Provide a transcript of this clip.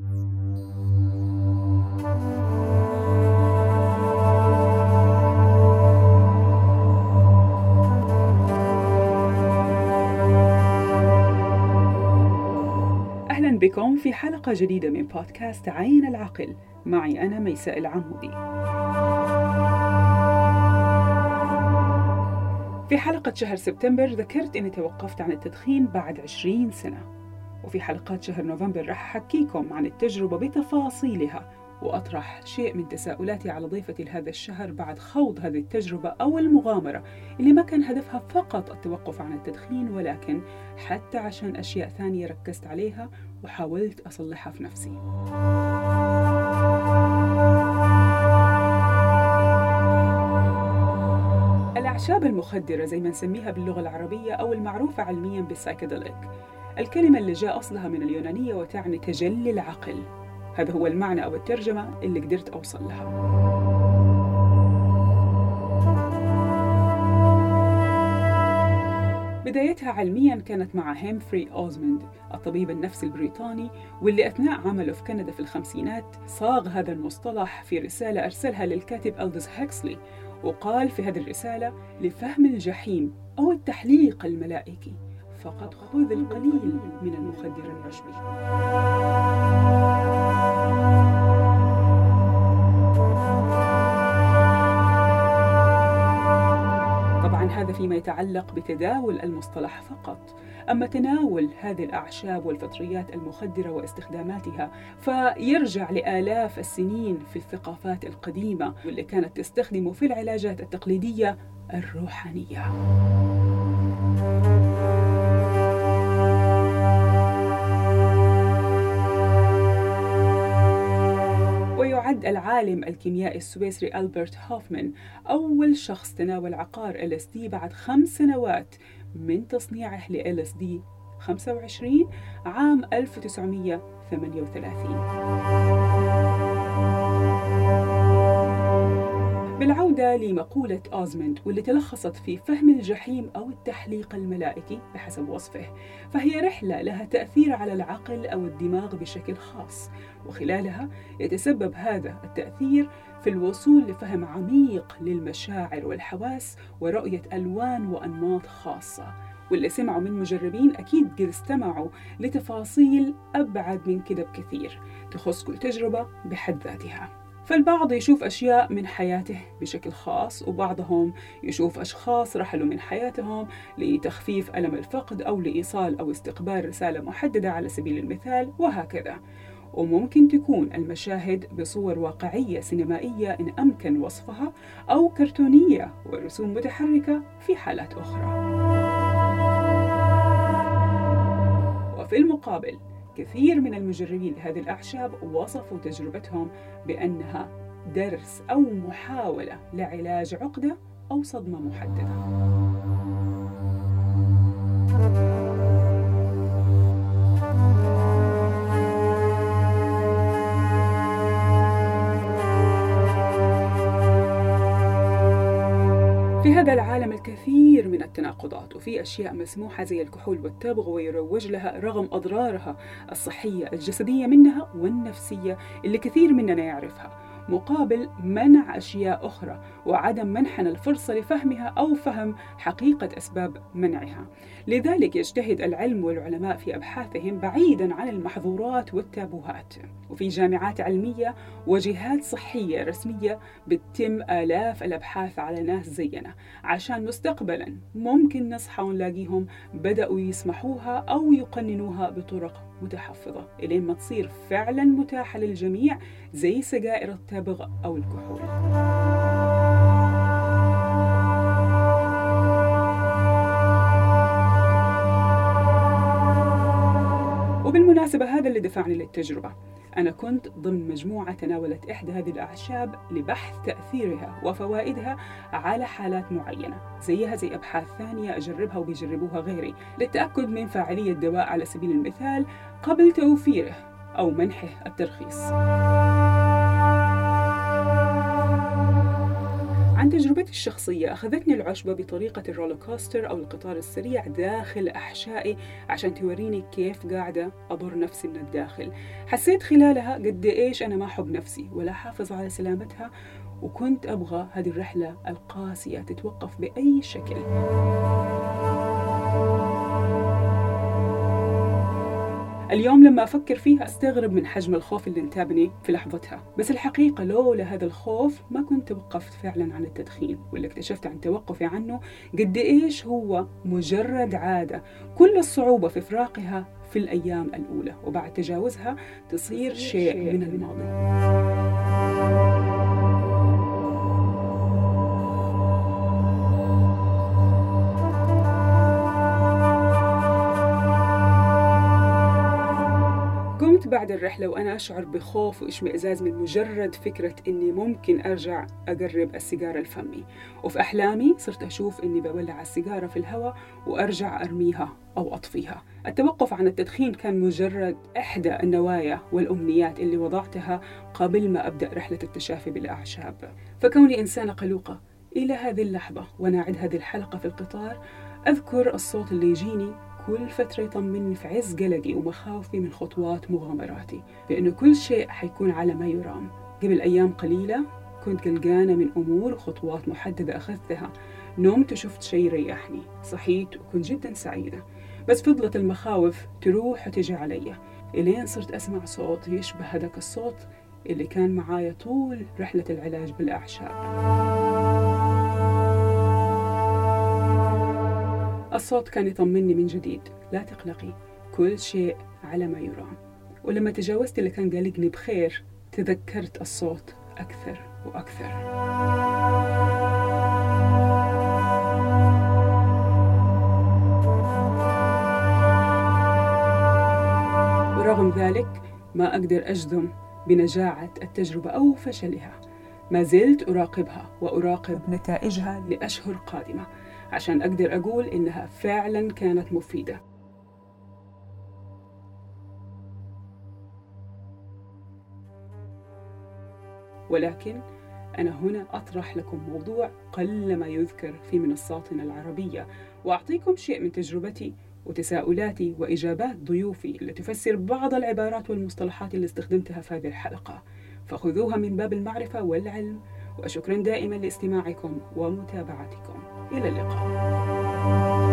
أهلا بكم في حلقة جديدة من بودكاست عين العقل. معي أنا ميساء العمودي. في حلقة شهر سبتمبر ذكرت أني توقفت عن التدخين بعد 20 سنة. وفي حلقات شهر نوفمبر راح أحكيكم عن التجربة بتفاصيلها وأطرح شيء من تساؤلاتي على ضيفتي لهذا الشهر بعد خوض هذه التجربة أو المغامرة اللي ما كان هدفها فقط التوقف عن التدخين ولكن حتى عشان أشياء ثانية ركزت عليها وحاولت أصلحها في نفسي. الأعشاب المخدرة زي ما نسميها باللغة العربية أو المعروفة علميا بالسايكيدليك الكلمة اللي جاء أصلها من اليونانية وتعني تجلي العقل. هذا هو المعنى أو الترجمة اللي قدرت أوصل لها. بدايتها علميا كانت مع هيمفري أوزموند الطبيب النفسي البريطاني واللي أثناء عمله في كندا في الخمسينات صاغ هذا المصطلح في رسالة أرسلها للكاتب ألدوس هيكسلي وقال في هذه الرسالة لفهم الجحيم أو التحليق الملائكي فقط خذ القليل من المخدر العشبي طبعا هذا فيما يتعلق بتداول المصطلح فقط. أما تناول هذه الأعشاب والفطريات المخدرة واستخداماتها فيرجع لآلاف السنين في الثقافات القديمة واللي كانت تستخدم في العلاجات التقليدية الروحانية. ويعد العالم الكيميائي السويسري ألبرت هوفمان أول شخص تناول عقار LSD بعد خمس سنوات من تصنيعه ل LSD 25 عام 1938 بالعودة لمقولة أوزموند واللي تلخصت في فهم الجحيم أو التحليق الملائكي بحسب وصفه. فهي رحلة لها تأثير على العقل أو الدماغ بشكل خاص وخلالها يتسبب هذا التأثير في الوصول لفهم عميق للمشاعر والحواس ورؤية ألوان وأنماط خاصة. واللي سمعوا من مجربين أكيد قد استمعوا لتفاصيل أبعد من كده بكثير تخص كل تجربة بحد ذاتها. فالبعض يشوف أشياء من حياته بشكل خاص وبعضهم يشوف أشخاص رحلوا من حياتهم لتخفيف ألم الفقد أو لإيصال أو استقبال رسالة محددة على سبيل المثال وهكذا. وممكن تكون المشاهد بصور واقعية سينمائية إن أمكن وصفها أو كرتونية ورسوم متحركة في حالات أخرى. وفي المقابل كثير من المجربين لهذه الأعشاب وصفوا تجربتهم بأنها درس أو محاولة لعلاج عقدة أو صدمة محددة. في هذا العالم الكثير من التناقضات وفي أشياء مسموحة زي الكحول والتبغ ويروج لها رغم أضرارها الصحية الجسدية منها والنفسية اللي كثير مننا يعرفها. مقابل منع أشياء أخرى وعدم منحنا الفرصة لفهمها أو فهم حقيقة أسباب منعها. لذلك يجتهد العلم والعلماء في أبحاثهم بعيدا عن المحظورات والتابوهات. وفي جامعات علمية وجهات صحية رسمية بتتم آلاف الأبحاث على ناس زينا. عشان مستقبلا ممكن نصحى ونلاقيهم بدأوا يسمحوها أو يقننوها بطرق متحفظة إلين ما تصير فعلا متاحة للجميع زي سجائر التبغ أو الكحول. وبالمناسبة هذا اللي دفعني للتجربة. أنا كنت ضمن مجموعة تناولت إحدى هذه الأعشاب لبحث تأثيرها وفوائدها على حالات معينة زيها زي أبحاث ثانية أجربها وبيجربوها غيري للتأكد من فاعلية دواء على سبيل المثال قبل توفيره أو منحه الترخيص. عن تجربتي الشخصية أخذتني العشبة بطريقة الرولوكوستر أو القطار السريع داخل أحشائي عشان توريني كيف قاعدة أضر نفسي من الداخل. حسيت خلالها قد إيش أنا ما أحب نفسي ولا حافظ على سلامتها وكنت أبغى هذه الرحلة القاسية تتوقف بأي شكل. اليوم لما أفكر فيها أستغرب من حجم الخوف اللي انتابني في لحظتها. بس الحقيقة لولا هذا الخوف ما كنت توقفت فعلا عن التدخين واللي اكتشفت عن توقفي عنه قد إيش هو مجرد عادة. كل الصعوبة في إفراقها في الأيام الأولى وبعد تجاوزها تصير شيء. من الماضي. بعد الرحلة وأنا أشعر بخوف وإشمئزاز من مجرد فكرة إني ممكن أرجع أقرب السيجارة لفمي وفي أحلامي صرت أشوف إني بولع السيجارة في الهواء وأرجع أرميها أو أطفيها. التوقف عن التدخين كان مجرد إحدى النوايا والأمنيات اللي وضعتها قبل ما أبدأ رحلة التشافي بالأعشاب. فكوني إنسانة قلوقة إلى هذه اللحظة وأنا أعد هذه الحلقة في القطار أذكر الصوت اللي يجيني كل فترة يطمني في عز قلقي ومخاوفي من خطوات مغامراتي بأنه كل شيء حيكون على ما يرام. قبل أيام قليلة كنت قلقانة من أمور وخطوات محددة أخذتها. نمت وشفت شيء ريحني صحيت وكنت جدا سعيدة. بس فضلت المخاوف تروح وتجي علي. إلين صرت أسمع صوت يشبه هذاك الصوت اللي كان معايا طول رحلة العلاج بالأعشاب. الصوت كان يطمني من جديد. لا تقلقي كل شيء على ما يرام. ولما تجاوزت اللي كان قلقني بخير تذكرت الصوت أكثر وأكثر. ورغم ذلك ما أقدر أجزم بنجاعة التجربة أو فشلها. ما زلت أراقبها وأراقب نتائجها لأشهر قادمة. عشان أقدر أقول إنها فعلا كانت مفيدة. ولكن أنا هنا أطرح لكم موضوع قلما يذكر في منصاتنا العربية وأعطيكم شيء من تجربتي وتساؤلاتي وإجابات ضيوفي اللي تفسر بعض العبارات والمصطلحات اللي استخدمتها في هذه الحلقة. فخذوها من باب المعرفة والعلم وشكرا دائما لاستماعكم ومتابعتكم. إلى اللقاء.